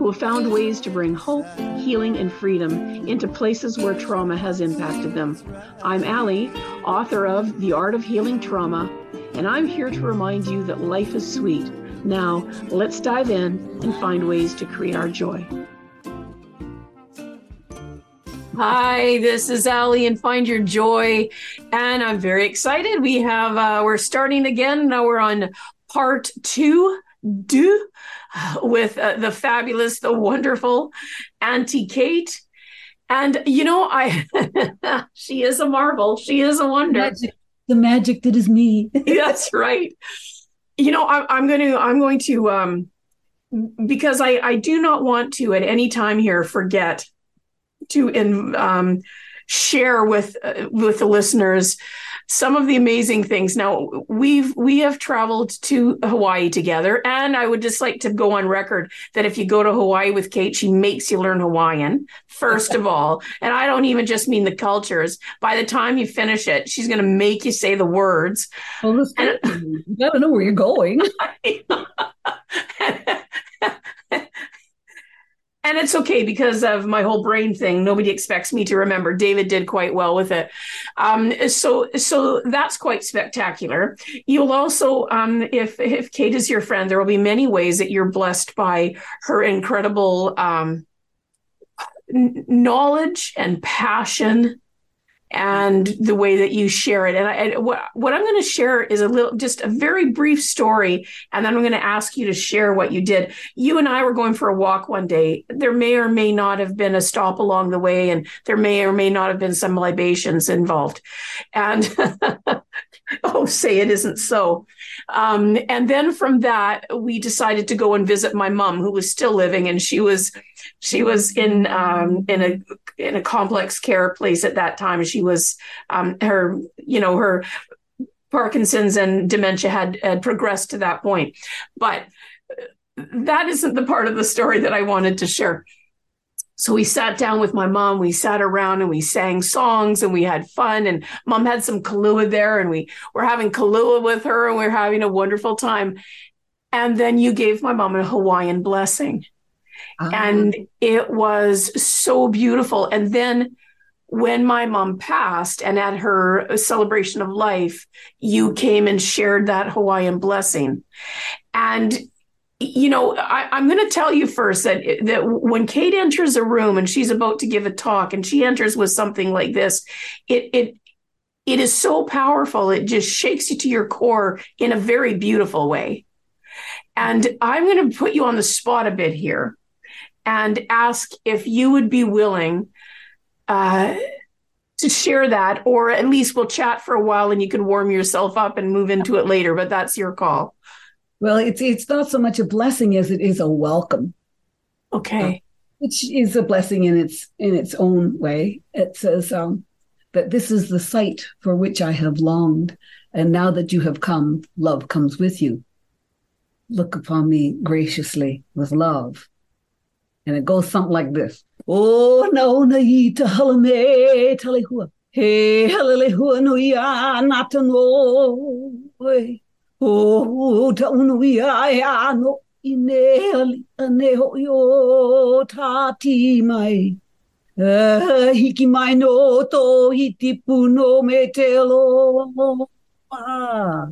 who have found ways to bring hope, healing, and freedom into places where trauma has impacted them. I'm Ali, author of The Art of Healing Trauma, and I'm here to remind you that life is sweet. Now, let's dive in and find ways to create our joy. Hi, this is Ali and Find Your Joy. And I'm very excited. We have, uh, we're starting again. Now we're on part two, do, with uh, the fabulous, the wonderful Auntie Kate. And, you know, I, she is a marvel. She is a wonder. Magic, the magic that is me. That's right. You know, I, I'm going to, I'm going to, um, because I, I do not want to at any time here forget to in, um, share with uh, with the listeners some of the amazing things. Now we've we have traveled to Hawaii together, and I would just like to go on record that if you go to Hawaii with Kate, she makes you learn Hawaiian first of all, and I don't even just mean the cultures. By the time you finish it, she's going to make you say the words. Well, listen, you gotta know where you're going. and it's okay because of my whole brain thing. Nobody expects me to remember. David did quite well with it. Um, so so that's quite spectacular. You'll also um, if if kate is your friend there will be many ways that you're blessed by her incredible um, knowledge and passion and the way that you share it. And, I, and what, what I'm going to share is a little, just a very brief story. And then I'm going to ask you to share what you did. You and I were going for a walk one day. There may or may not have been a stop along the way, and there may or may not have been some libations involved. And oh, say it isn't so. Um, and then from that, we decided to go and visit my mom, who was still living, and she was she was in um, in a in a complex care place at that time. She was um, her you know her Parkinson's and dementia had had progressed to that point, but that isn't the part of the story that I wanted to share. So we sat down with my mom, we sat around and we sang songs and we had fun. And mom had some Kahlua there and we were having Kahlua with her and we are having a wonderful time. And then you gave my mom a Hawaiian blessing. Uh-huh. And it was so beautiful. And then when my mom passed and at her celebration of life, you came and shared that Hawaiian blessing. And you know, I, am going to tell you first that that when Kate enters a room and she's about to give a talk, and she enters with something like this, it it it is so powerful. It just shakes you to your core in a very beautiful way. And I'm going to put you on the spot a bit here and ask if you would be willing uh, to share that, or at least we'll chat for a while and you can warm yourself up and move into it later, but that's your call. Well, it's it's not so much a blessing as it is a welcome. Okay. Uh, which is a blessing in its in its own way. It says um, that this is the sight for which I have longed, and now that you have come, love comes with you. Look upon me graciously with love. And it goes something like this. Oh no naita halame talehua. Hey halelehua nuia natano. O ta unu ia e ano i ne ali a ne ho i ta ti mai. Hiki mai no to hiti puno me te lo. Ah,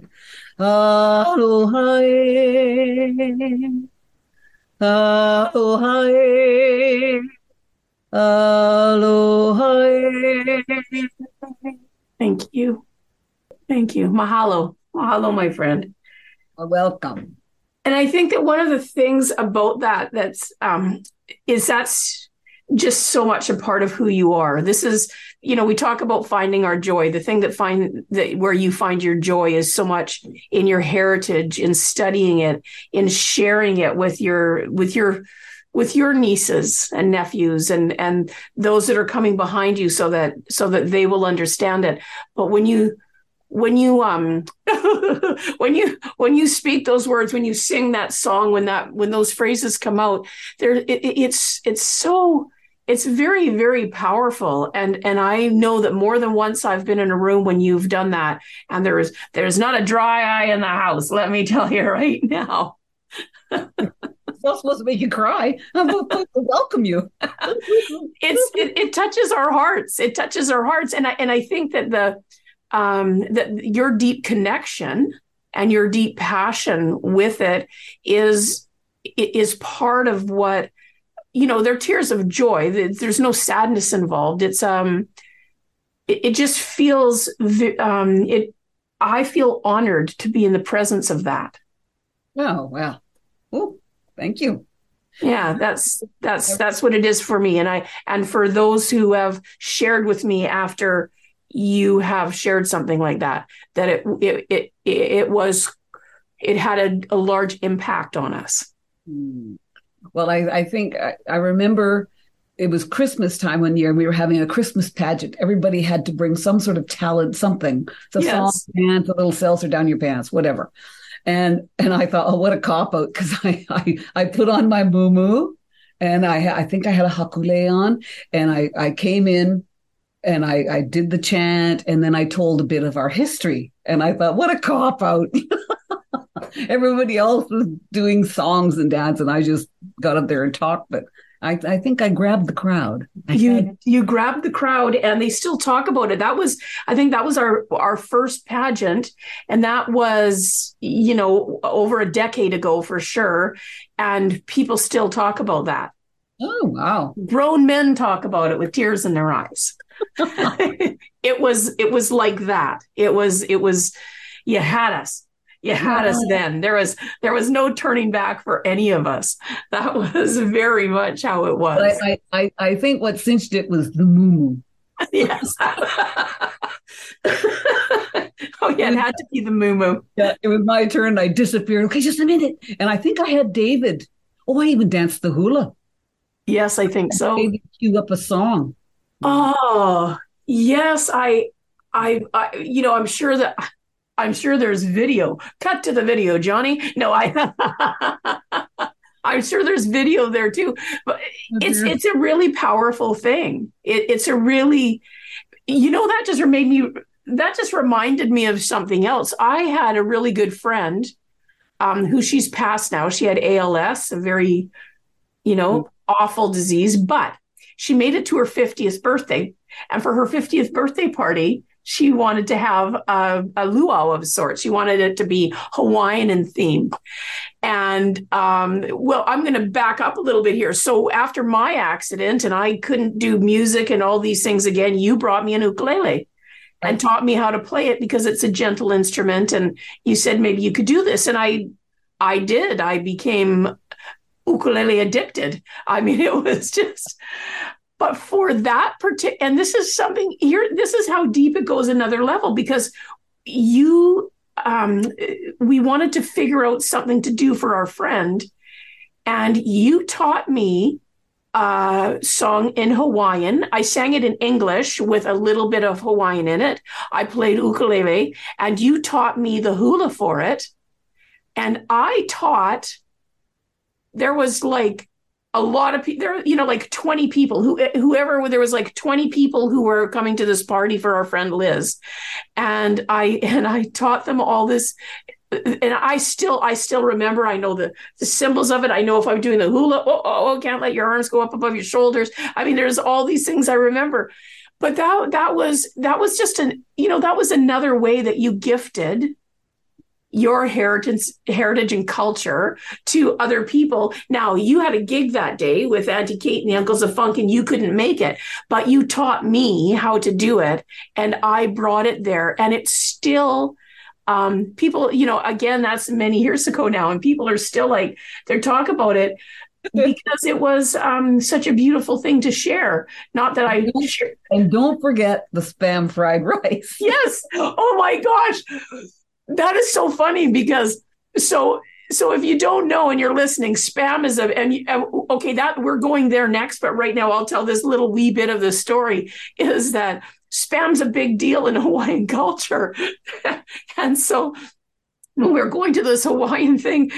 aloha e. Aloha e. Aloha. Thank you. Thank you. Mahalo. Mahalo, my friend. Welcome. And I think that one of the things about that that's um, is that's just so much a part of who you are. This is, you know, we talk about finding our joy. The thing that find that where you find your joy is so much in your heritage, in studying it, in sharing it with your with your with your nieces and nephews and and those that are coming behind you so that so that they will understand it. But when you when you um when you when you speak those words when you sing that song when that when those phrases come out there it, it's it's so it's very very powerful and and i know that more than once i've been in a room when you've done that and there's there's not a dry eye in the house let me tell you right now it's not supposed to make you cry. I'm supposed to welcome you. it's it, it, touches our hearts. It touches our hearts, and I and I think that the um that your deep connection and your deep passion with it is is part of what you know. They're tears of joy. There's no sadness involved. It's um, it, it just feels um it. I feel honored to be in the presence of that. Oh well. Oh, thank you. Yeah, that's that's that's what it is for me, and I and for those who have shared with me after you have shared something like that, that it it it, it was it had a, a large impact on us. Hmm. Well, I I think I, I remember it was Christmas time one year. We were having a Christmas pageant. Everybody had to bring some sort of talent, something. So yes. song, dance, a little seltzer down your pants, whatever. And and I thought, oh, what a cop out because I, I I put on my moo and I I think I had a hakule on and I I came in and I I did the chant and then I told a bit of our history and I thought, what a cop out. Everybody else was doing songs and dance and I just got up there and talked, but I, I think I grabbed the crowd. I you had... you grabbed the crowd, and they still talk about it. That was, I think, that was our our first pageant, and that was, you know, over a decade ago for sure. And people still talk about that. Oh wow! Grown men talk about it with tears in their eyes. it was it was like that. It was it was. You had us. You had us uh-huh. then. There was there was no turning back for any of us. That was very much how it was. I, I i think what cinched it was the moo yes. Oh yeah it had to be the moo yeah it was my turn. I disappeared. Okay just a minute. And i think i had david. Oh i even danced the hula. Yes i think so. David cue up a song oh yes I I, I you know i'm sure that I'm sure there's video. Cut to the video, Johnny. No, I I'm sure there's video there too. But it's it's a really powerful thing. It, it's a really you know that just made me that just reminded me of something else. I had a really good friend um, who she's passed now. She had ALS, a very, you know, mm. awful disease, but she made it to her 50th birthday. And for her 50th birthday party, she wanted to have a, a luau of sorts. She wanted it to be Hawaiian in theme. And um, well, I'm going to back up a little bit here. So after my accident, and I couldn't do music and all these things again, you brought me an ukulele and taught me how to play it because it's a gentle instrument. And you said maybe you could do this, and I, I did. I became ukulele addicted. I mean, it was just but for that particular, and this is something here, this is how deep it goes another level because you, um, we wanted to figure out something to do for our friend. And you taught me a song in Hawaiian. I sang it in English with a little bit of Hawaiian in it. I played ukulele, and you taught me the hula for it. And I taught, there was like a lot of people there you know like 20 people who eh, whoever there was like 20 people who were coming to this party for our friend Liz. And I and I taught them all this eh, and I still I still remember I know the the symbols of it. I know if I'm doing the hula oh, oh, oh can't let your arms go up above your shoulders. I mean there's all these things I remember. But that that was that was just an you know that was another way that you gifted your heritage heritage and culture to other people now you had a gig that day with auntie kate and the uncles of funk and you couldn't make it but you taught me how to do it and i brought it there and it's still um, people you know again that's many years ago now and people are still like they're talk about it because it was um, such a beautiful thing to share. Not that I and don't forget the spam fried rice. yes. Oh my gosh that is so funny because so so if you don't know and you're listening, spam is a and uh, okay that we're going there next, but right now I'll tell this little wee bit of the story is that spam's a big deal in Hawaiian culture, and so when we are going to this Hawaiian thing,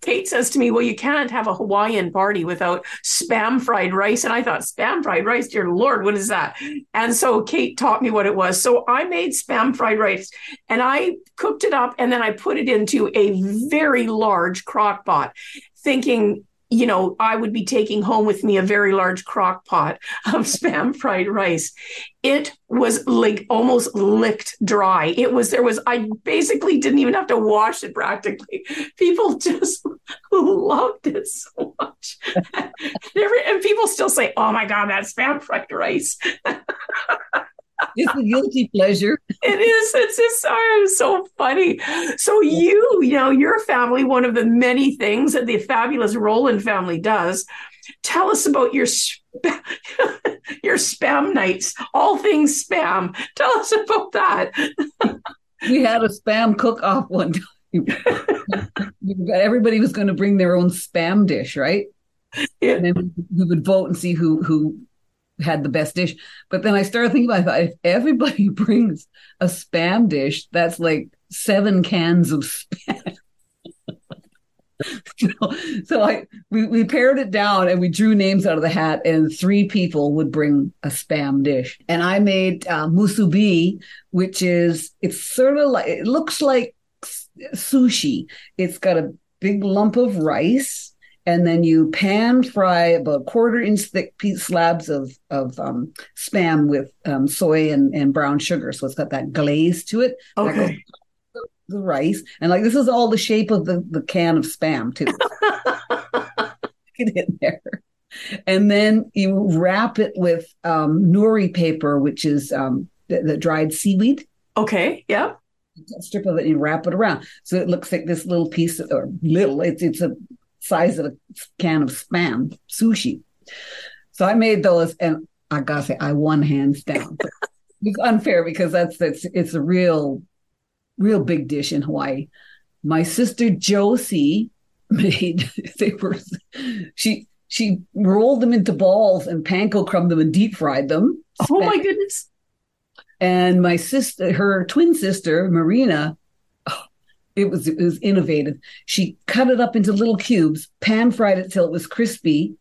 Kate says to me, Well, you can't have a Hawaiian party without spam fried rice. And I thought, Spam fried rice, dear Lord, what is that? And so Kate taught me what it was. So I made spam fried rice and I cooked it up and then I put it into a very large crock pot, thinking you know, I would be taking home with me a very large crock pot of spam fried rice. It was like almost licked dry. It was, there was, I basically didn't even have to wash it practically. People just loved it so much. and, people still say, oh my God, that spam fried rice. It's a guilty pleasure. It is. It's just oh, so funny. So you, you know, your family, one of the many things that the fabulous Roland family does. Tell us about your sp- your spam nights, all things spam. Tell us about that. we had a spam cook off one time. Everybody was going to bring their own spam dish, right? Yeah. And then we would vote and see who who had the best dish. But then I started thinking about it, if everybody brings a spam dish, that's like seven cans of spam. so, so I we, we pared it down and we drew names out of the hat, and three people would bring a spam dish. And I made uh, musubi, which is it's sort of like it looks like sushi. It's got a big lump of rice and then you pan fry about quarter inch thick piece slabs of of um, spam with um, soy and, and brown sugar. So it's got that glaze to it. Okay. The rice and like this is all the shape of the, the can of spam too. Get in there. And then you wrap it with um, nori paper, which is um, the, the dried seaweed. Okay. Yeah strip of it and wrap it around. So it looks like this little piece of, or little, it's it's a size of a can of spam sushi. So I made those, and I gotta say, I won hands down. it's unfair because that's it's it's a real, real big dish in Hawaii. My sister Josie made they were she she rolled them into balls and panko crumbed them and deep fried them. Oh my goodness! And my sister, her twin sister Marina, it was it was innovative. She cut it up into little cubes, pan fried it till it was crispy,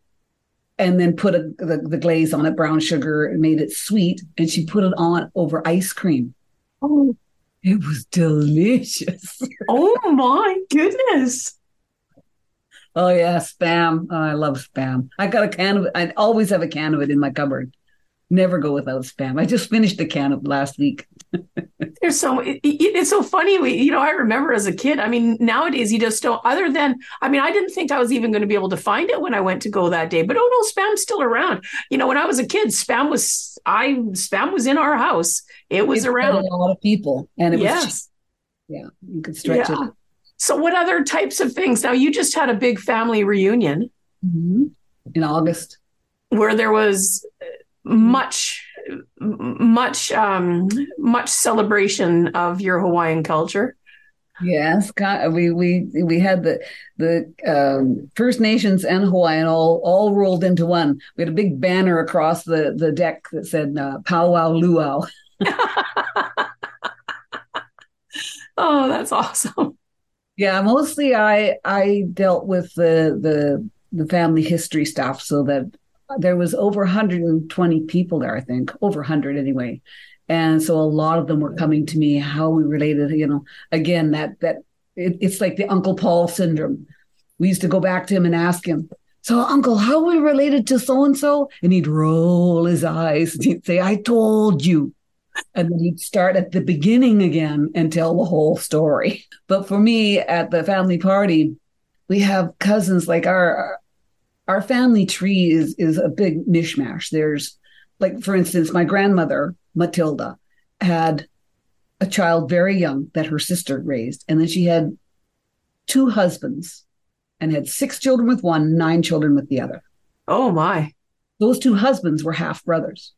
and then put a, the, the glaze on it, brown sugar, and made it sweet. And she put it on over ice cream. Oh, it was delicious. oh my goodness. Oh yeah, spam. Oh, I love spam. I got a can of it. I always have a can of it in my cupboard. Never go without spam. I just finished the can of last week. There's so it, it's so funny. We, you know, I remember as a kid. I mean, nowadays you just don't. Other than, I mean, I didn't think I was even going to be able to find it when I went to go that day. But oh no, spam's still around. You know, when I was a kid, spam was I spam was in our house. It was around a lot of people, and it yes. was yeah, you could stretch yeah. it. So, what other types of things? Now, you just had a big family reunion mm-hmm. in August, where there was much much um, much celebration of your Hawaiian culture. Yes, we we we had the the um, First Nations and Hawaiian all all rolled into one. We had a big banner across the the deck that said uh, "Powwow Luau." oh, that's awesome. Yeah, mostly I I dealt with the the the family history stuff so that there was over 120 people there, I think, over 100 anyway. And so a lot of them were coming to me how we related, you know, again, that, that it, it's like the Uncle Paul syndrome. We used to go back to him and ask him, so uncle, how are we related to so and so? And he'd roll his eyes and he'd say, I told you. And then he'd start at the beginning again and tell the whole story. But for me at the family party, we have cousins like our our family tree is is a big mishmash. There's like for instance, my grandmother, Matilda, had a child very young that her sister raised, and then she had two husbands and had six children with one, nine children with the other. Oh my. Those two husbands were half brothers.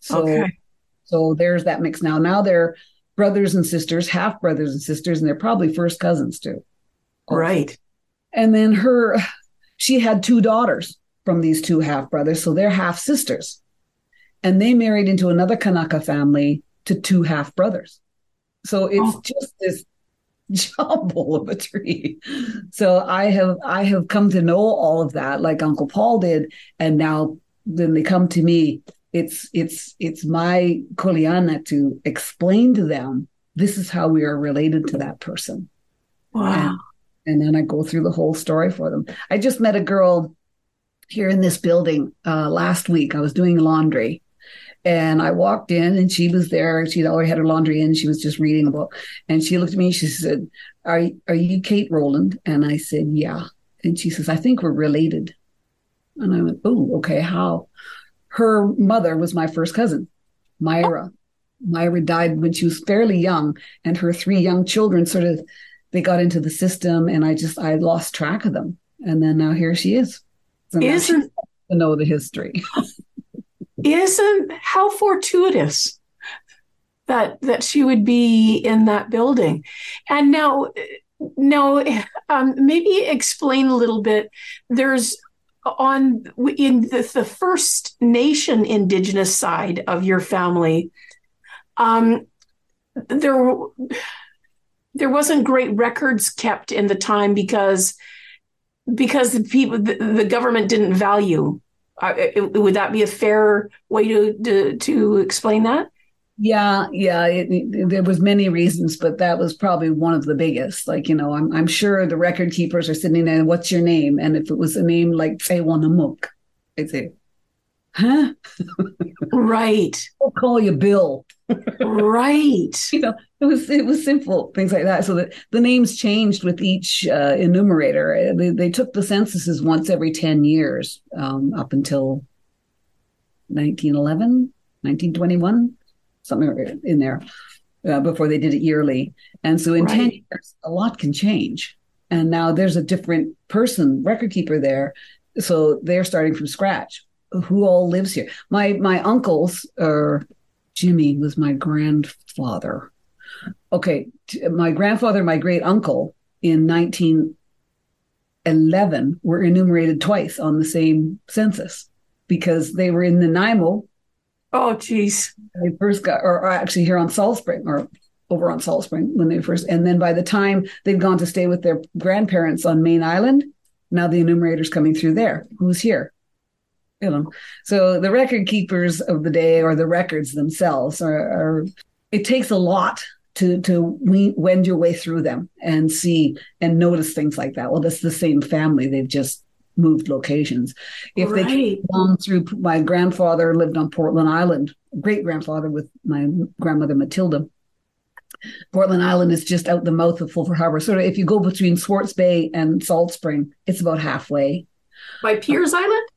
So okay. so there's that mix now. Now they're brothers and sisters, half brothers and sisters, and they're probably first cousins too. Also. Right. And then her, she had two daughters from these two half brothers. So they're half sisters. And they married into another Kanaka family to two half brothers. So it's oh. just this jumble of a tree. So I have I have come to know all of that, like Uncle Paul did, and now then they come to me. It's it's it's my kuleana to explain to them this is how we are related to that person. Wow. And, and then I go through the whole story for them. I just met a girl here in this building uh, last week. I was doing laundry and I walked in and she was there. She'd already had her laundry in. She was just reading a book. And she looked at me. She said, Are, are you Kate Rowland? And I said, Yeah. And she says, I think we're related. And I went, Oh, okay. How? Her mother was my first cousin, Myra. Myra died when she was fairly young, and her three young children sort of they got into the system, and I just I lost track of them. And then now here she is. So Isn't to know the history. isn't how fortuitous that that she would be in that building and now now um, maybe explain a little bit there's on in the, the first nation indigenous side of your family um, there there wasn't great records kept in the time because because the people the, the government didn't value uh, it, would that be a fair way to to, to explain that? Yeah, yeah. It, it, there was many reasons, but that was probably one of the biggest. Like you know, I'm I'm sure the record keepers are sitting there. What's your name? And if it was a name like Faywanamuk, they'd say, "Huh." right. We'll call you Bill. right. You know, it was it was simple things like that. So that the names changed with each uh, enumerator. They, they, took the censuses once every ten years um, up until 1911, 1921, something in there uh, before they did it yearly. And so in right. ten years, a lot can change. And now there's a different person, record keeper there. So they're starting from scratch. Who all lives here? My my uncles are Jimmy was my grandfather. Okay, my grandfather, my great uncle in 1911 were enumerated twice on the same census because they were in the Nanaimo. Oh, geez. They first got, or, actually here on Salt Spring, or over on Salt Spring when they first, and then by the time they'd gone to stay with their grandparents on Mayne Island, now the enumerator's coming through there. Who's here? You know so the record keepers of the day or the records themselves are, are it takes a lot to to wend your way through them and see and notice things like that well that's the same family they've just moved locations if right. they came through my grandfather lived on portland island great grandfather with my grandmother matilda Portland Island is just out the mouth of Fulford Harbor. Sort of, if you go between Swartz Bay and Salt Spring, it's about halfway. By Piers uh, Island?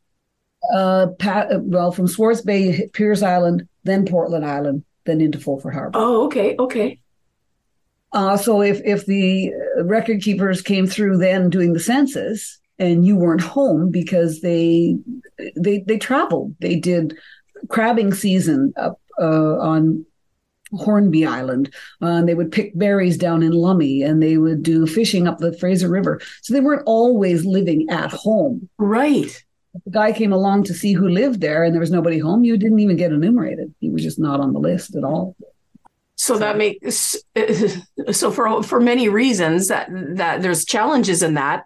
Uh, Pat, well, from Swartz Bay, Piers Island, then Portland Island, then into Fulford Harbor. Oh, okay, okay. Uh, so if if the record keepers came through then doing the census and you weren't home because they they they traveled, they did crabbing season up uh, on Hornby Island. Uh, and they would pick berries down in Lummi and they would do fishing up the Fraser River. So they weren't always living at home. Right the guy came along to see who lived there and there was nobody home, you didn't even get enumerated. He was just not on the list at all. So that makes so for for many reasons that that there's challenges in that,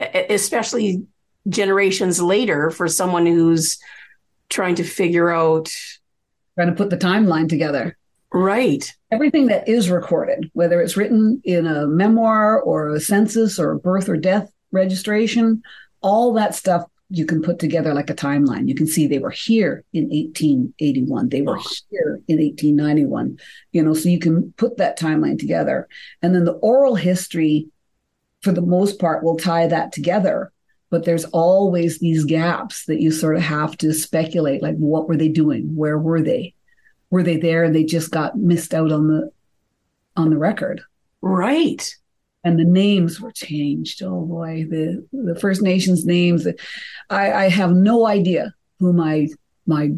especially generations later for someone who's trying to figure out trying to put the timeline together. Right. Everything that is recorded, whether it's written in a memoir or a census or a birth or death registration, all that stuff you can put together like a timeline. You can see they were here in 1881. They were here in 1891. You know, so you can put that timeline together. And then the oral history, for the most part, will tie that together. But there's always these gaps that you sort of have to speculate like, what were they doing? Where were they? Were they there and they just got missed out on the on the record? Right and the names were changed. Oh boy, the the First Nations names. I, I have no idea who my my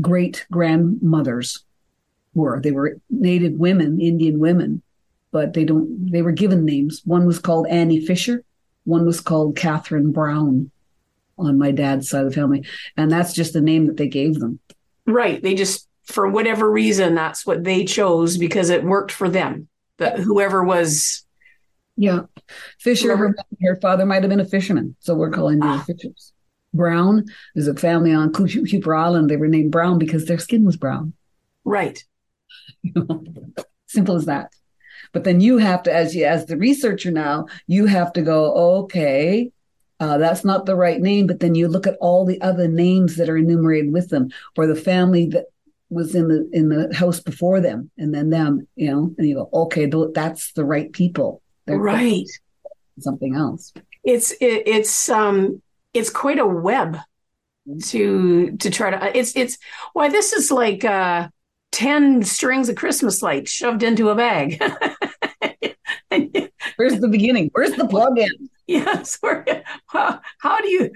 great grandmothers were. They were Native women, Indian women, but they don't. They were given names. One was called Annie Fisher, one was called Catherine Brown on my dad's side of the family. And that's just the name that they gave them. Right. They just, for whatever reason, that's what they chose because it worked for them. But whoever was. Yeah. Fisher, her, her father might have been a fisherman. So we're calling them ah. fishers. Brown is a family on Kuper Island. They were named Brown because their skin was brown. Right. Simple as that. But then you have to, as you, as the researcher now, you have to go, okay, uh, that's not the right name. But then you look at all the other names that are enumerated with them, or the family that was in the in the house before them, and then them, you know, and you go, okay, that's the right people. They're right. Something else. It's it, it's um it's quite a web to to try to it's it's why this is like uh 10 strings of christmas lights shoved into a bag. Where's the beginning? Where's the plug-in? Yes how, how do you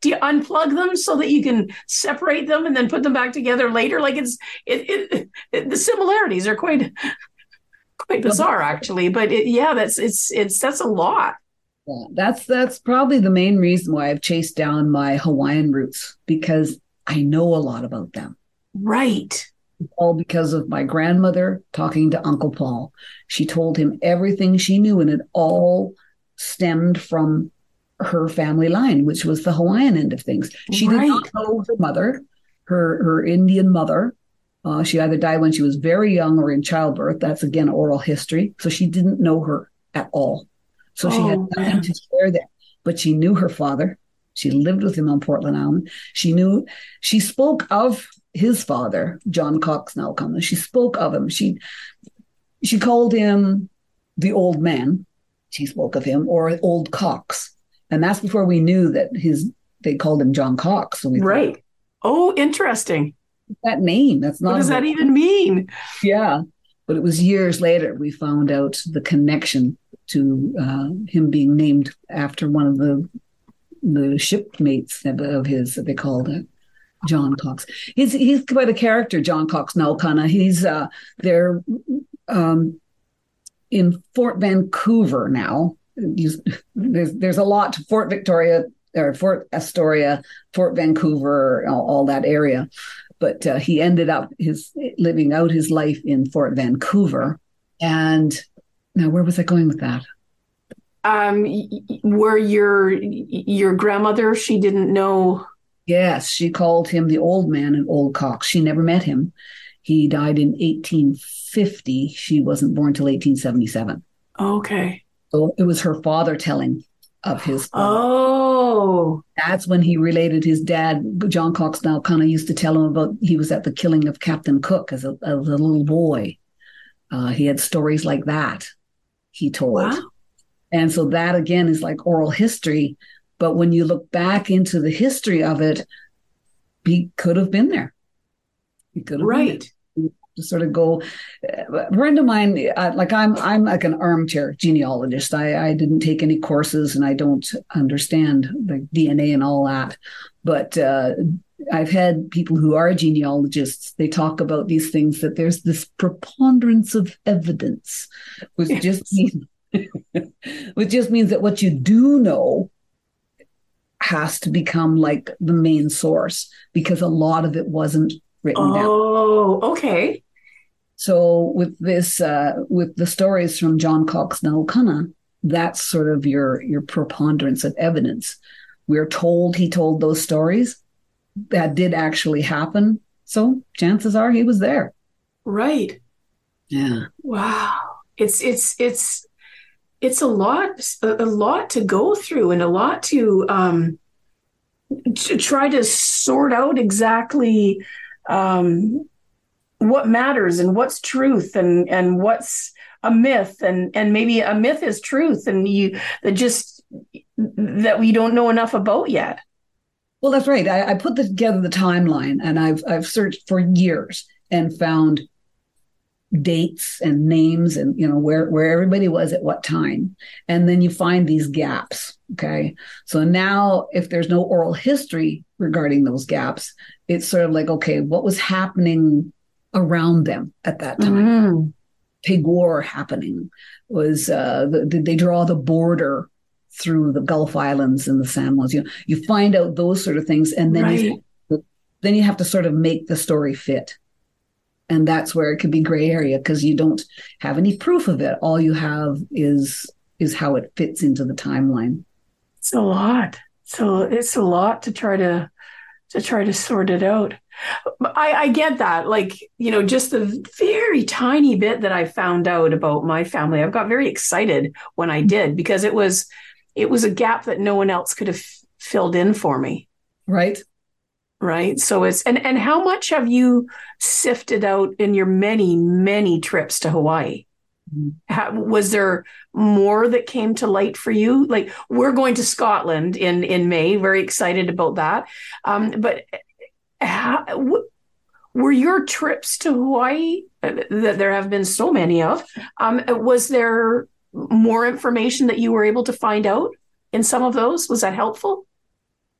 do you unplug them so that you can separate them and then put them back together later? Like it's it, it, it the similarities are quite quite bizarre actually but it, yeah that's it's it's that's a lot yeah, that's that's probably the main reason why I've chased down my Hawaiian roots because I know a lot about them. Right. All because of my grandmother talking to Uncle Paul. She told him everything she knew, and it all stemmed from her family line, which was the Hawaiian end of things. She right. did not know her mother, her her Indian mother. Uh, she either died when she was very young or in childbirth. That's again oral history. So she didn't know her at all. So she oh, had nothing man. to share there. But she knew her father. She lived with him on Portland Island. She knew, she spoke of his father, John Cox Naukana. She spoke of him. She she called him the old man. She spoke of him or old Cox. And that's before we knew that his they called him John Cox. So right. Thought, oh, interesting. That name. That's not What does that even mean? Yeah. But it was years later we found out the connection to uh, him being named after one of the the shipmates of his. That they called it John Cox. He's he's quite a character, John Cox Naukana. He's uh, there um, in Fort Vancouver now. He's, there's there's a lot to Fort Victoria or Fort Astoria, Fort Vancouver, all, all that area but uh, he ended up his living out his life in Fort Vancouver. And now, where was I going with that? Um, where your your grandmother, she didn't know. Yes, she called him the old man and old Cox. She never met him. He died in 1850. She wasn't born till 1877. Okay. So it was her father telling of his. Oh, that's when he related his dad. John Cox Naukana used to tell him about he was at the killing of Captain Cook as a, as a little boy. Uh, he had stories like that. He told, wow. and so that again is like oral history. But when you look back into the history of it, he could have been there. He could have right sort of go. A friend of mine, uh, like I'm, I'm like an armchair genealogist. I, I didn't take any courses and I don't understand the DNA and all that. But uh, I've had people who are genealogists. They talk about these things that there's this preponderance of evidence, which yes. just means, which just means that what you do know has to become like the main source because a lot of it wasn't written oh, down. Oh, okay. So with this, uh, with the stories from John Cox Naukana, that's sort of your your preponderance of evidence. We're told he told those stories. That did actually happen. So chances are he was there. Right. Yeah. Wow. It's it's it's it's a lot a, a lot to go through and a lot to um to try to sort out exactly um what matters and what's truth and and what's a myth and and maybe a myth is truth and you that just that we don't know enough about yet. Well that's right. I, I put together the timeline and i've i've searched for years and found dates and names and you know where where everybody was at what time. And then you find these gaps okay? So now if there's no oral history regarding those gaps it's sort of like okay what was happening around them at that time. Mm-hmm. Pig war happening was uh, the, they draw the border through the Gulf Islands and the San You know, you find out those sort of things, and then right. you then you have to sort of make the story fit. And that's where it could be gray area because you don't have any proof of it. All you have is is how it fits into the timeline. It's a lot. So it's a lot to try to to try to sort it out. I, I get that. Like, you know, just the very tiny bit that I found out about my family, I've got very excited when I did because it was it was a gap that no one else could have filled in for me. Right. Right. So it's and and how much have you sifted out in your many, many trips to Hawaii? How, was there more that came to light for you? Like we're going to Scotland in in May, very excited about that. Um, but how, w- were your trips to Hawaii uh, that there have been so many of? Um, was there more information that you were able to find out in some of those? Was that helpful?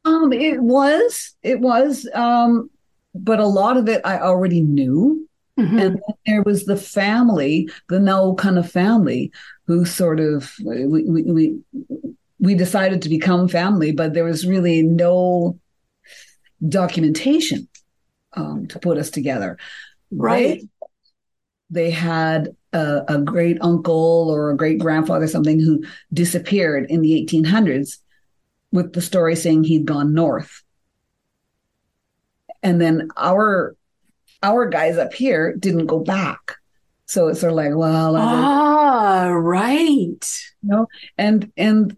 Um, it was. It was. Um, but a lot of it I already knew. Mm-hmm. And there was the family, the Naukana family, who sort of we, we we we decided to become family, but there was really no documentation um, to put us together. Right. They, they had a, a, great uncle or a great grandfather, something who disappeared in the 1800s, with the story saying he'd gone north. And then our our guys up here didn't go back. So it's sort of like, well, ah, right. You know, and and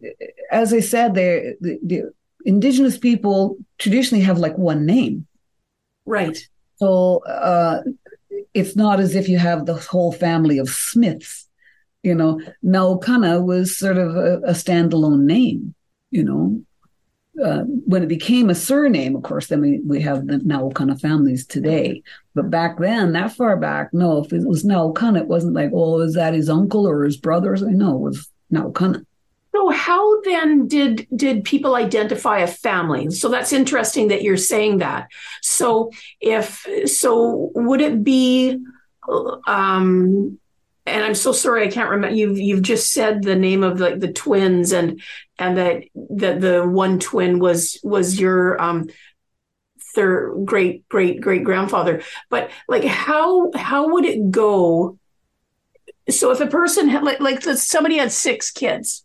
as I said, the, the indigenous people traditionally have like one name, right? So uh, it's not as if you have the whole family of Smiths. You know, Naukana was sort of a, a standalone name. You know, uh, when it became a surname, of course, then we, we have the Naukana families today. But back then, that far back, no, if it was Naukana, it wasn't like, oh, is that his uncle or his brothers? No, it was Naukana. So how then did did people identify a family? So that's interesting that you're saying that. So if so, would it be um, and I'm so sorry I can't remember. You've you've just said the name of like the, the twins and and that that the one twin was was your um third great great great grandfather. But like how how would it go? So if a person had like like somebody had six kids,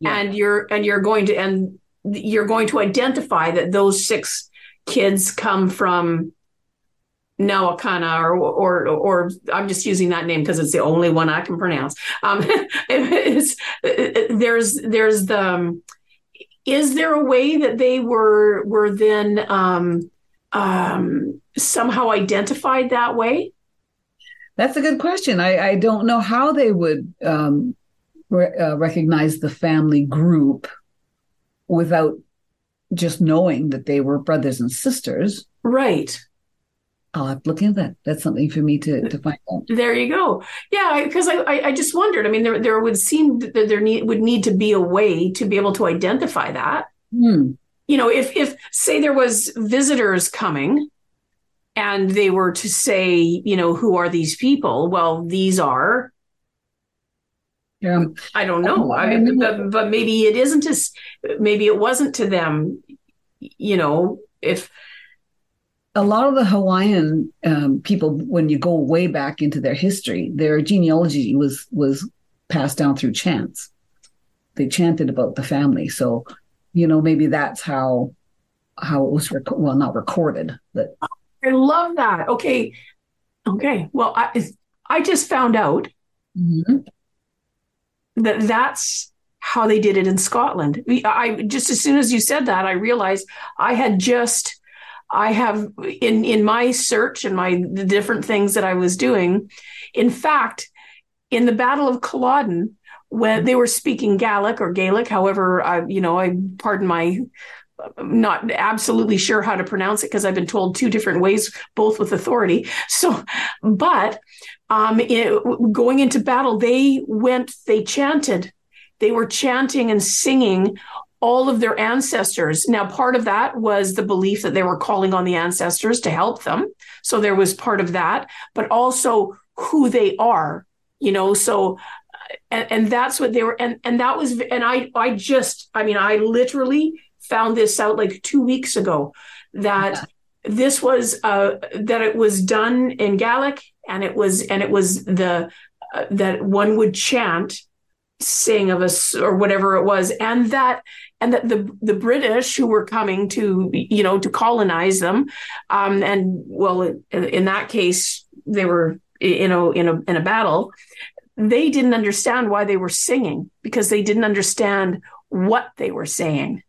yeah. and you're and you're going to and you're going to identify that those six kids come from Nawakana or, or, or I'm just using that name because it's the only one I can pronounce. Um, it, there's, there's the, um, is there a way that they were, were then, um, um, somehow identified that way? That's a good question. I, I don't know how they would, um, re- uh, recognize the family group without just knowing that they were brothers and sisters. Right. I'll have to look into that. That's something for me to, to find out. There you go. Yeah, because I, I, I just wondered. I mean, there there would seem that there need, would need to be a way to be able to identify that. Hmm. You know, if if say there was visitors coming, and they were to say, you know, who are these people? Well, these are. Yeah. I don't know. I mean, but, but maybe it isn't as maybe it wasn't to them. You know, if a lot of the Hawaiian um, people, when you go way back into their history, their genealogy was was passed down through chants. They chanted about the family, so you know maybe that's how how it was rec- well not recorded, but I love that. Okay, okay. Well, I I just found out mm-hmm. that that's how they did it in Scotland. I just as soon as you said that, I realized I had just I have in in my search and my the different things that I was doing. In fact, in the Battle of Culloden, when they were speaking Gaelic or Gaelic, however, I you know I pardon my I'm not absolutely sure how to pronounce it because I've been told two different ways, both with authority. So, but um, it, going into battle, they went, they chanted, they were chanting and singing all of their ancestors. Now, part of that was the belief that they were calling on the ancestors to help them. So there was part of that, but also who they are, you know. So and, and that's what they were and and that was and i i just i mean i literally found this out like two weeks ago that yeah. this was uh that it was done in gaelic and it was and it was the uh, that one would chant sing of us or whatever it was and that and that the the british who were coming to you know to colonize them um and well in, in that case they were you know in a in a battle they didn't understand why they were singing because they didn't understand what they were saying.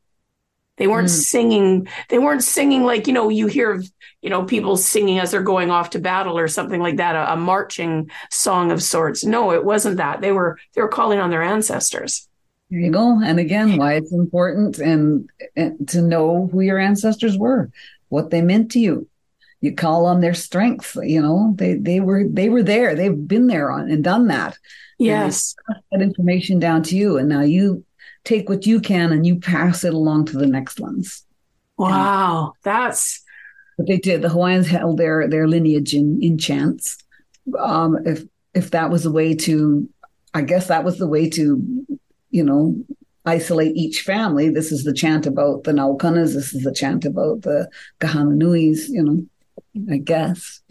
They weren't mm. singing, they weren't singing like, you know, you hear, you know, people singing as they're going off to battle or something like that, a, a marching song of sorts. No, it wasn't that. They were they were calling on their ancestors. There you go. And again, why it's important and, and to know who your ancestors were, what they meant to you. You call on their strength you know they they were they were there. They've been there on and done that. Yes. that information down to you and now you take what you can and you pass it along to the next ones. Wow. And that's what they did. The hawaiians held their their lineage in in chants. Um if if that was a way to i guess that was the way to you know isolate each family. This is the chant about the Naukanas. This is the chant about the Kahananuis, you know. I guess.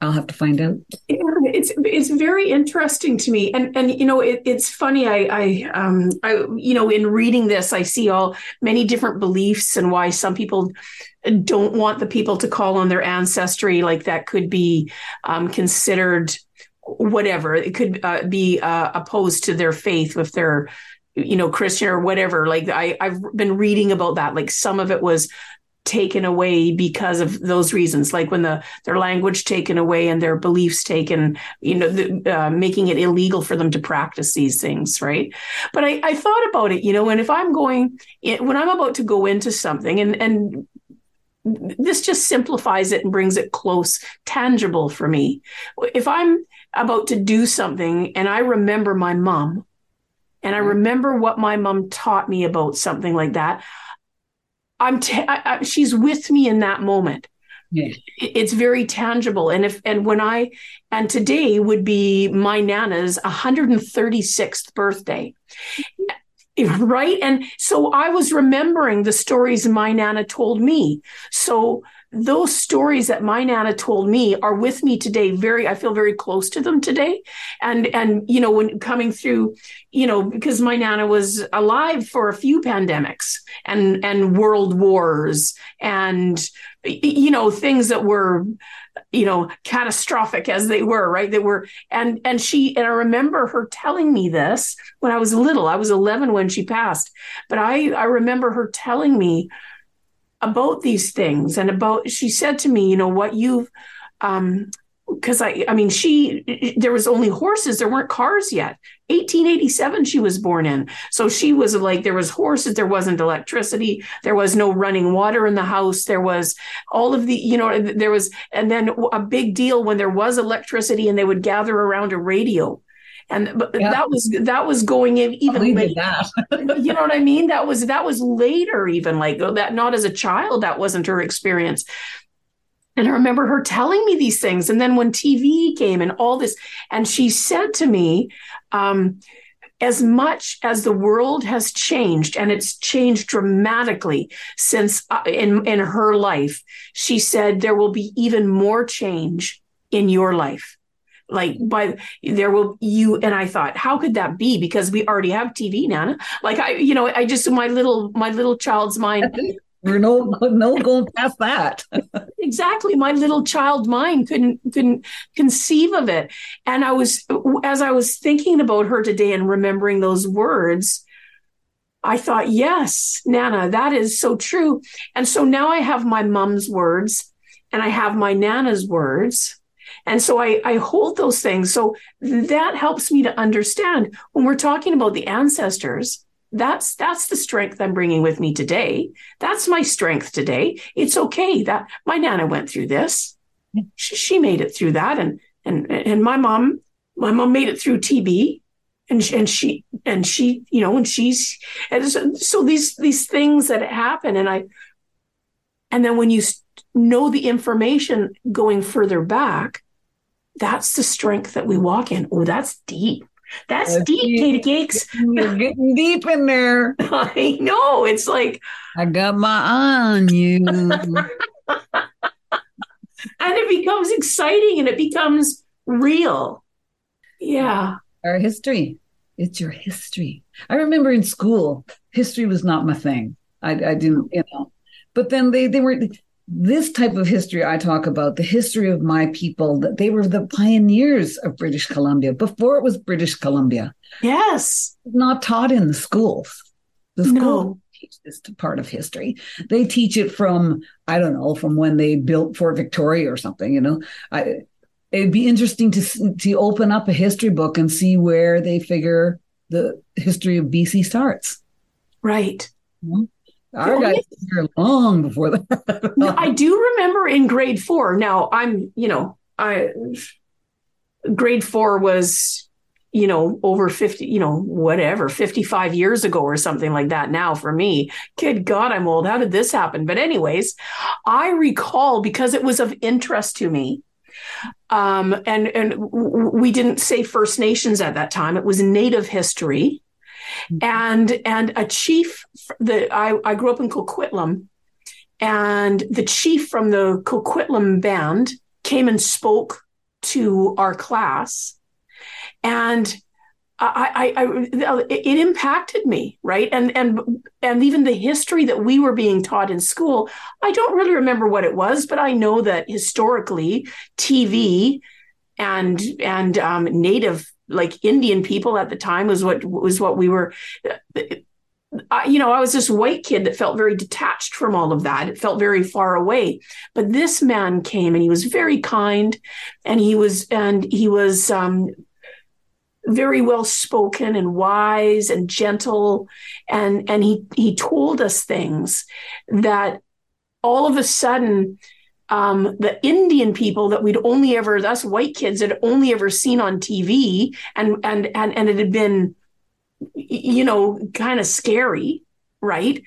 I'll have to find out. Yeah, it's it's very interesting to me, and and you know it, it's funny. I I um I you know in reading this, I see all many different beliefs and why some people don't want the people to call on their ancestry. Like that could be um, considered whatever. It could uh, be uh, opposed to their faith if they're you know Christian or whatever. Like I I've been reading about that. Like some of it was taken away because of those reasons like when the their language taken away and their beliefs taken you know the, uh, making it illegal for them to practice these things right but I, I thought about it you know and if i'm going when i'm about to go into something and and this just simplifies it and brings it close tangible for me if i'm about to do something and i remember my mom and i mm-hmm. remember what my mom taught me about something like that I'm t- I, I, she's with me in that moment. Yeah. It's very tangible. And if and when I and today would be my nana's 136th birthday. Right. And so I was remembering the stories my nana told me. So those stories that my nana told me are with me today very i feel very close to them today. And and you know when coming through you know because my nana was alive for a few pandemics and and world wars and you know things that were you know catastrophic as they were right? They were and and she and i remember her telling me this when i was little. I was 11 when she passed but i i remember her telling me about these things and about she said to me you know what you've um because I, I mean, she, there was only horses. There weren't cars yet. 1887, she was born in. So she was like, there was horses. There wasn't electricity. There was no running water in the house. There was all of the, you know, there was, and then a big deal when there was electricity and they would gather around a radio and but yeah. that was that was going in even you know what I mean? That was that was later, even like that. Not as a child, that wasn't her experience. And I remember her telling me these things. And then when TV came and all this, and she said to me, um, as much as the world has changed and it's changed dramatically since uh, in in her life she said there will be even more change in your life like by there will you and i thought how could that be? Because we already have tv nana. Like i you know i just my little my little child's mind we're no no going past that. Exactly. My little child mind couldn't couldn't conceive of it. And i was as i was thinking about her today and remembering those words I thought, yes, Nana, that is so true. And so now I have my mom's words and I have my Nana's words. And so I, I hold those things. So that helps me to understand when we're talking about the ancestors. That's that's the strength I'm bringing with me today. That's my strength today. It's okay that my nana went through this. She, she made it through that, and and and my mom, my mom made it through TB, and she, and she and she, you know, and she's and so, so these these things that happen, and I, and then when you know the information going further back, that's the strength that we walk in. Oh, that's deep. That's That's deep, deep. Katie Cakes. You're getting deep in there. I know. It's like, I got my eye on you. and it becomes exciting and it becomes real. Yeah. Our history. It's your history. I remember in school, history was not my thing. I, I didn't, you know. But then they they were this type of history I talk about, the history of my people, that they were the pioneers of British Columbia before it was British Columbia. Yes. Not taught in the schools. The school No. teach this part of history. They teach it from, I don't know, from when they built Fort Victoria or something, you know. I it'd be interesting to to open up a history book and see where they figure the history of BC starts. Right. Mm-hmm. Our Oh, guys here long before that. No, I do remember in grade four. Now I'm, you know, I grade four was, you know, over 50, you know, whatever, 55 years ago or something like that now for me. Good God, I'm old. How did this happen? But, anyways, I recall because it was of interest to me. Um, and and we didn't say First Nations at that time. It was Native history, and and a chief. The I I grew up in Coquitlam, and the chief from the Coquitlam band came and spoke to our class, and I, I, I it impacted me, right? And and and even the history that we were being taught in school, I don't really remember what it was, but I know that historically, TV and and um, native like Indian people at the time was what was what we were. I, you know, I was this white kid that felt very detached from all of that. It felt very far away. But this man came and he was very kind, and he was and he was um, very well spoken and wise and gentle, and and he he told us things that all of a sudden um, the Indian people that we'd only ever us white kids had only ever seen on TV and and and and it had been you know kind of scary right?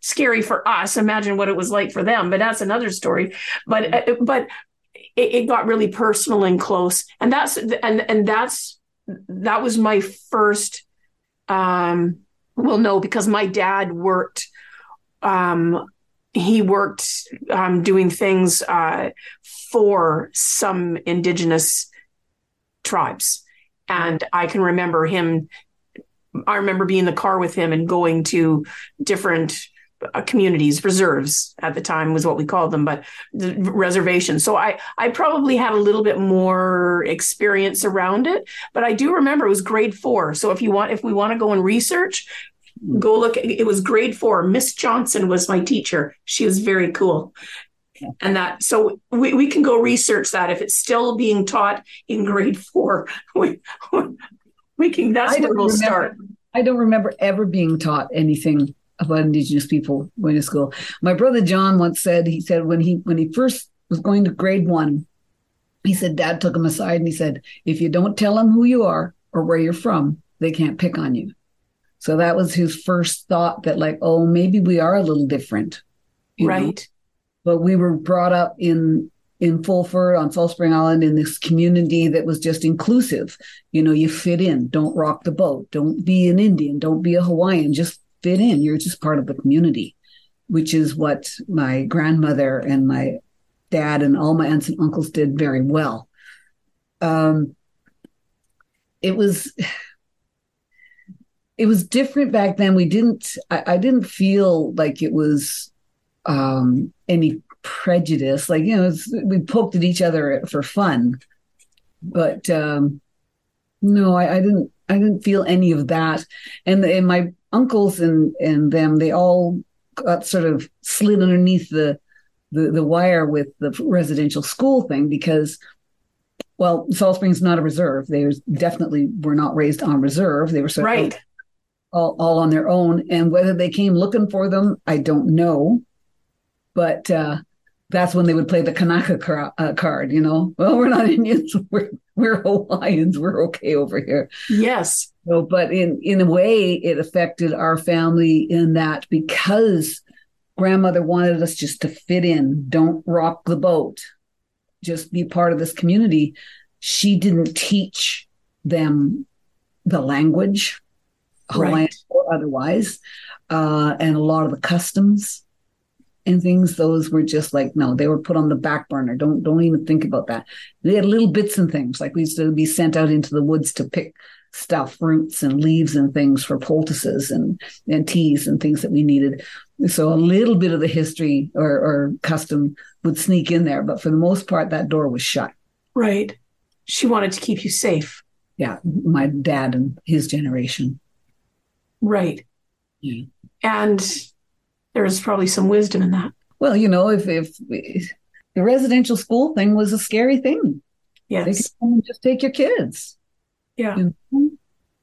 Scary for us imagine what it was like for them but that's another story. But uh, but it, it got really personal and close. And that's and and that's that was my first um well no because my dad worked um he worked um, doing things uh, for some indigenous tribes. And I can remember him, I remember being in the car with him and going to different uh, communities, reserves at the time was what we called them, but the reservations. So I, I probably had a little bit more experience around it, but I do remember it was grade four. So if you want, if we want to go and research, go look it was grade four. Miss johnson was my teacher. She was very cool. And that so we, we can go research that. If it's still being taught in grade four we, we can that's where we'll remember- start. I don't remember ever being taught anything about Indigenous people going to school. My brother John once said he said when he when he first was going to grade one, he said Dad took him aside and he said, "If you don't tell them who you are or where you're from, they can't pick on you." So that was his first thought that like, oh, maybe we are a little different, you know? right but we were brought up in in Fulford on Salt Spring Island in this community that was just inclusive. You know, you fit in. Don't rock the boat. Don't be an Indian. Don't be a Hawaiian. Just fit in. You're just part of the community, which is what my grandmother and my dad and all my aunts and uncles did very well. Um, it was it was different back then. We didn't. I, I didn't feel like it was um, any prejudice. Like you know, it's, we poked at each other for fun, but um, no, I, I didn't. I didn't feel any of that. And and my uncles and and them, they all got sort of slid underneath the the, the wire with the residential school thing because. Well, Salt Springs not a reserve. They definitely were not raised on reserve. They were sort of right all, all on their own. And whether they came looking for them, I don't know. But uh, that's when they would play the Kanaka car- uh, card, you know. Well, we're not Indians, we're, we're Hawaiians, we're okay over here. yes So, but in in a way, it affected our family in that because grandmother wanted us just to fit in, don't rock the boat, just be part of this community. She didn't teach them the language, Hawaiian Right. or otherwise, uh, and a lot of the customs and things. Those were just like no, they were put on the back burner. Don't don't even think about that. They had little bits and things like we used to be sent out into the woods to pick stuff, roots and leaves and things for poultices and and teas and things that we needed. So a little bit of the history or, or custom would sneak in there, but for the most part, that door was shut. Right. She wanted to keep you safe. Yeah, my dad and his generation. Right. Yeah. And there's probably some wisdom in that. Well, you know, if if the residential school thing was a scary thing, they could Yes. just take your kids. Yeah. You know?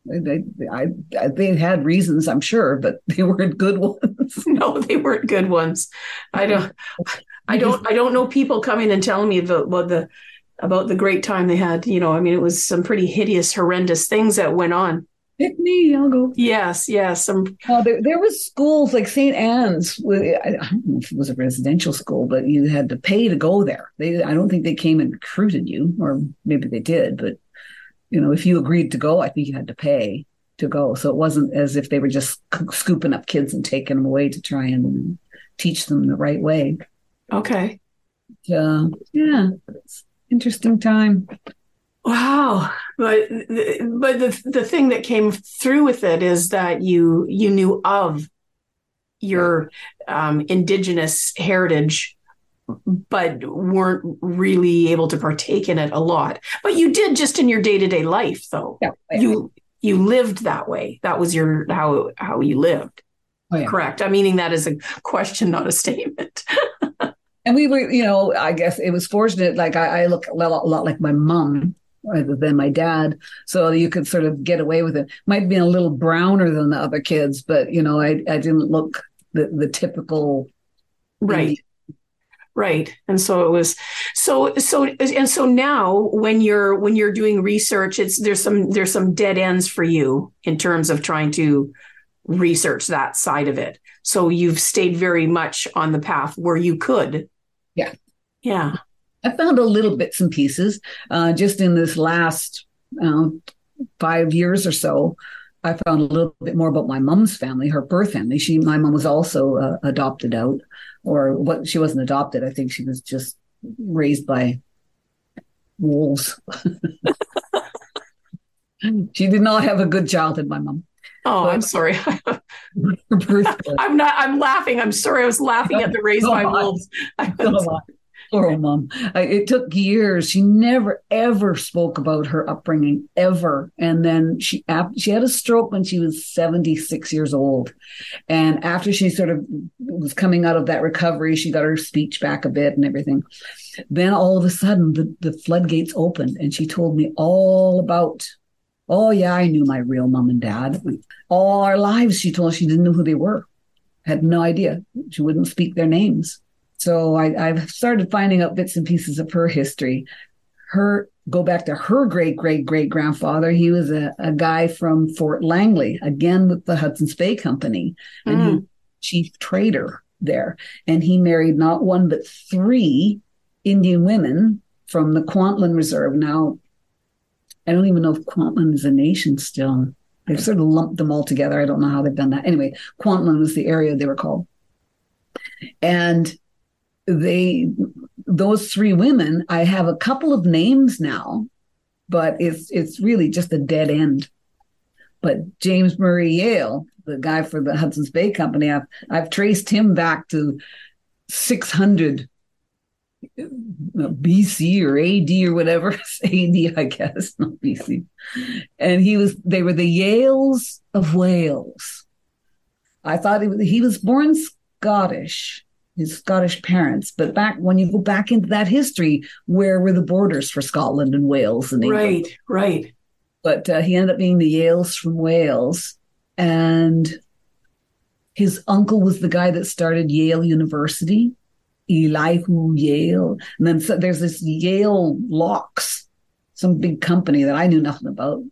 They, they, I, they had reasons, I'm sure, but they weren't good ones. No, they weren't good ones. I don't I don't I don't know people coming and telling me about, about the about the great time they had. You know, I mean it was some pretty hideous, horrendous things that went on. Pick me, I'll go. Yes, yes. There, there was schools like St. Anne's. I don't know if it was a residential school, but you had to pay to go there. They, I don't think they came and recruited you, or maybe they did. But you know, if you agreed to go, I think you had to pay to go. So it wasn't as if they were just scooping up kids and taking them away to try and teach them the right way. okay. Uh, yeah, it's interesting time. Wow. But but the the thing that came through with it is that you you knew of your um, indigenous heritage but weren't really able to partake in it a lot. But you did just in your day-to-day life though. Yeah, You you lived that way. That was your how how you lived. Oh, yeah. Correct. I'm meaning that as a question, not a statement. And we were, you know, I guess it was fortunate. Like I, I look a lot, a lot like my mom than my dad, so you could sort of get away with it. Might be a little browner than the other kids, but you know, I, I didn't look the, the typical. Right. Right. And so it was so so and so now when you're when you're doing research it's there's some there's some dead ends for you in terms of trying to research that side of it. So you've stayed very much on the path where you could. Yeah. Yeah. I found a little bits and pieces uh, just in this last uh, five years or so. I found a little bit more about my mom's family, her birth family. She, my mom was also uh, adopted out, or what? She wasn't adopted. I think she was just raised by wolves. she did not have a good childhood. My mom. Oh, I'm sorry. I'm not I'm laughing. I'm sorry. I was laughing at the raised by wolves. I was- old mom. It took years. She never ever spoke about her upbringing ever. And then she she had a stroke when she was 76 years old. And after she sort of was coming out of that recovery, she got her speech back a bit and everything. Then all of a sudden the, the floodgates opened and she told me all about Oh yeah, I knew my real mom and dad. All our lives, she told us she didn't know who they were. Had no idea. She wouldn't speak their names. So I, I've started finding out bits and pieces of her history. Her go back to her great great great grandfather. He was a, a guy from Fort Langley, again with the Hudson's Bay Company, and he Mm. was chief trader there. And he married not one but three Indian women from the Kwantlen Reserve. Now, I don't even know if Kwantlen is a nation still. They've sort of lumped them all together. I don't know how they've done that. Anyway, Kwantlen was the area they were called. And they, those three women, I have a couple of names now, but it's it's really just a dead end. But James Murray Yale, the guy for the Hudson's Bay Company, I've I've traced him back to 600 uh, BC or AD or whatever. AD, I guess, not BC. And he was, they were the Yales of Wales. I thought he was, he was born Scottish, his Scottish parents. But back when you go back into that history, where were the borders for Scotland and Wales and England? Right, right. But uh, he ended up being the Yales from Wales. And his uncle was the guy that started Yale University. Elihu Yale. And then so there's this Yale Locks, some big company that I knew nothing about.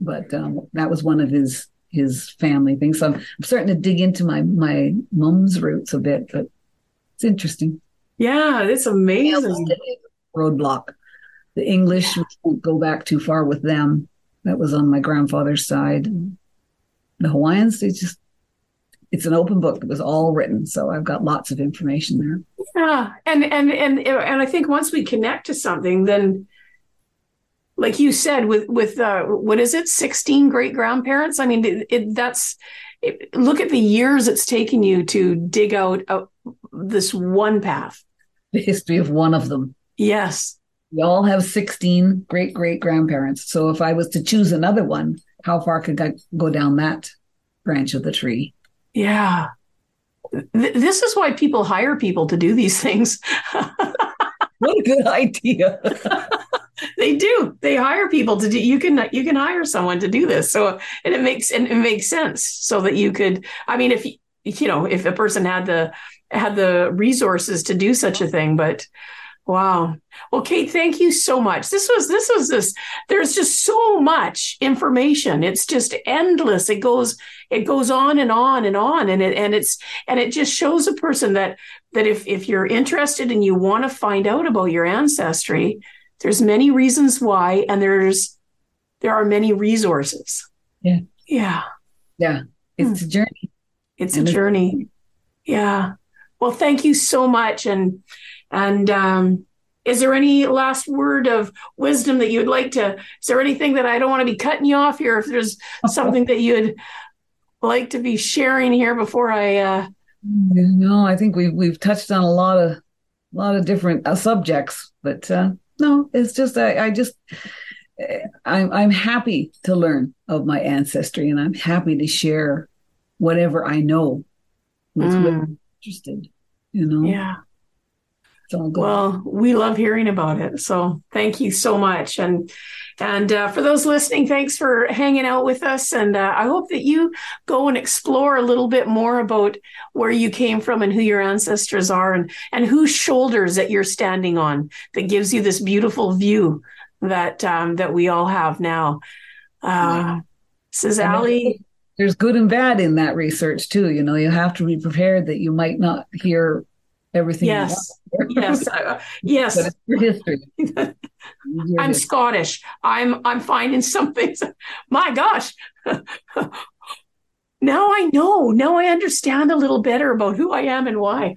But um, that was one of his his family things. So I'm, I'm starting to dig into my my mom's roots a bit, but it's interesting. Yeah, it's amazing. Roadblock. The English we won't go back too far with them. that was on my grandfather's side. The Hawaiians, they just it's an open book. It was all written, so I've got lots of information there. Yeah, and and and and I think once we connect to something, then, like you said, with with uh, what is it, sixteen great grandparents? I mean, it, it that's it, look at the years it's taken you to dig out uh, this one path. The history of one of them. Yes, we all have 16 great great grandparents. So if I was to choose another one, how far could I go down that branch of the tree? Yeah. Th- this is why people hire people to do these things. what a good idea. they do. They hire people to do you can you can hire someone to do this. So and it makes and it makes sense so that you could I mean if you know if a person had the had the resources to do such a thing but Wow. Well, Kate, thank you so much. This was this was this. There's just so much information. It's just endless. It goes it goes on and on and on, and it and it's and it just shows a person that that if if you're interested and you want to find out about your ancestry, there's many reasons why, and there's there are many resources. Yeah. Yeah. Yeah. It's hmm. a journey. It's and a journey. Yeah. Well, thank you so much, and and um, is there any last word of wisdom that you'd like to? Is there anything that I don't want to be cutting you off here? If there's something that you'd like to be sharing here before I. Uh... No, I think we've we've touched on a lot of a lot of different uh, subjects, but uh, no, it's just I, I just I'm I'm happy to learn of my ancestry, and I'm happy to share whatever I know with mm. Interested. You know, yeah. it's all Well, we love hearing about it. So thank you so much. And and uh, for those listening, thanks for hanging out with us. And uh, I hope that you go and explore a little bit more about where you came from and who your ancestors are and and whose shoulders that you're standing on that gives you this beautiful view that um, that we all have now. Uh, Says Ali. There's good and bad in that research too. You know, you have to be prepared that you might not hear everything. Yes, yes, uh, yes. history. I'm Scottish. I'm I'm finding some things. My gosh. now I know. Now I understand a little better about who I am and why.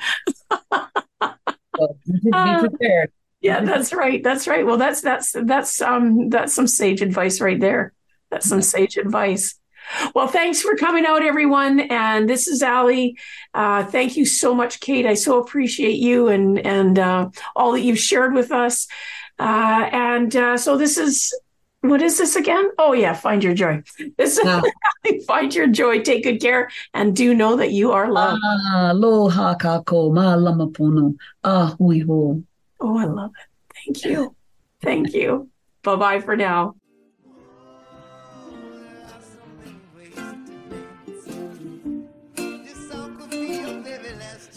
well, be prepared. Uh, yeah, that's right. That's right. Well, that's that's that's um that's some sage advice right there. That's some sage advice. Well, thanks for coming out, everyone. And this is Ali. Uh, thank you so much, Kate. I so appreciate you and and uh, all that you've shared with us. Uh, and uh, so this is what is this again? Oh yeah, find your joy. This no. find your joy. Take good care, and do know that you are loved. Aloha kakou malama pono ahui Oh, I love it. Thank you. Thank you. Bye bye for now.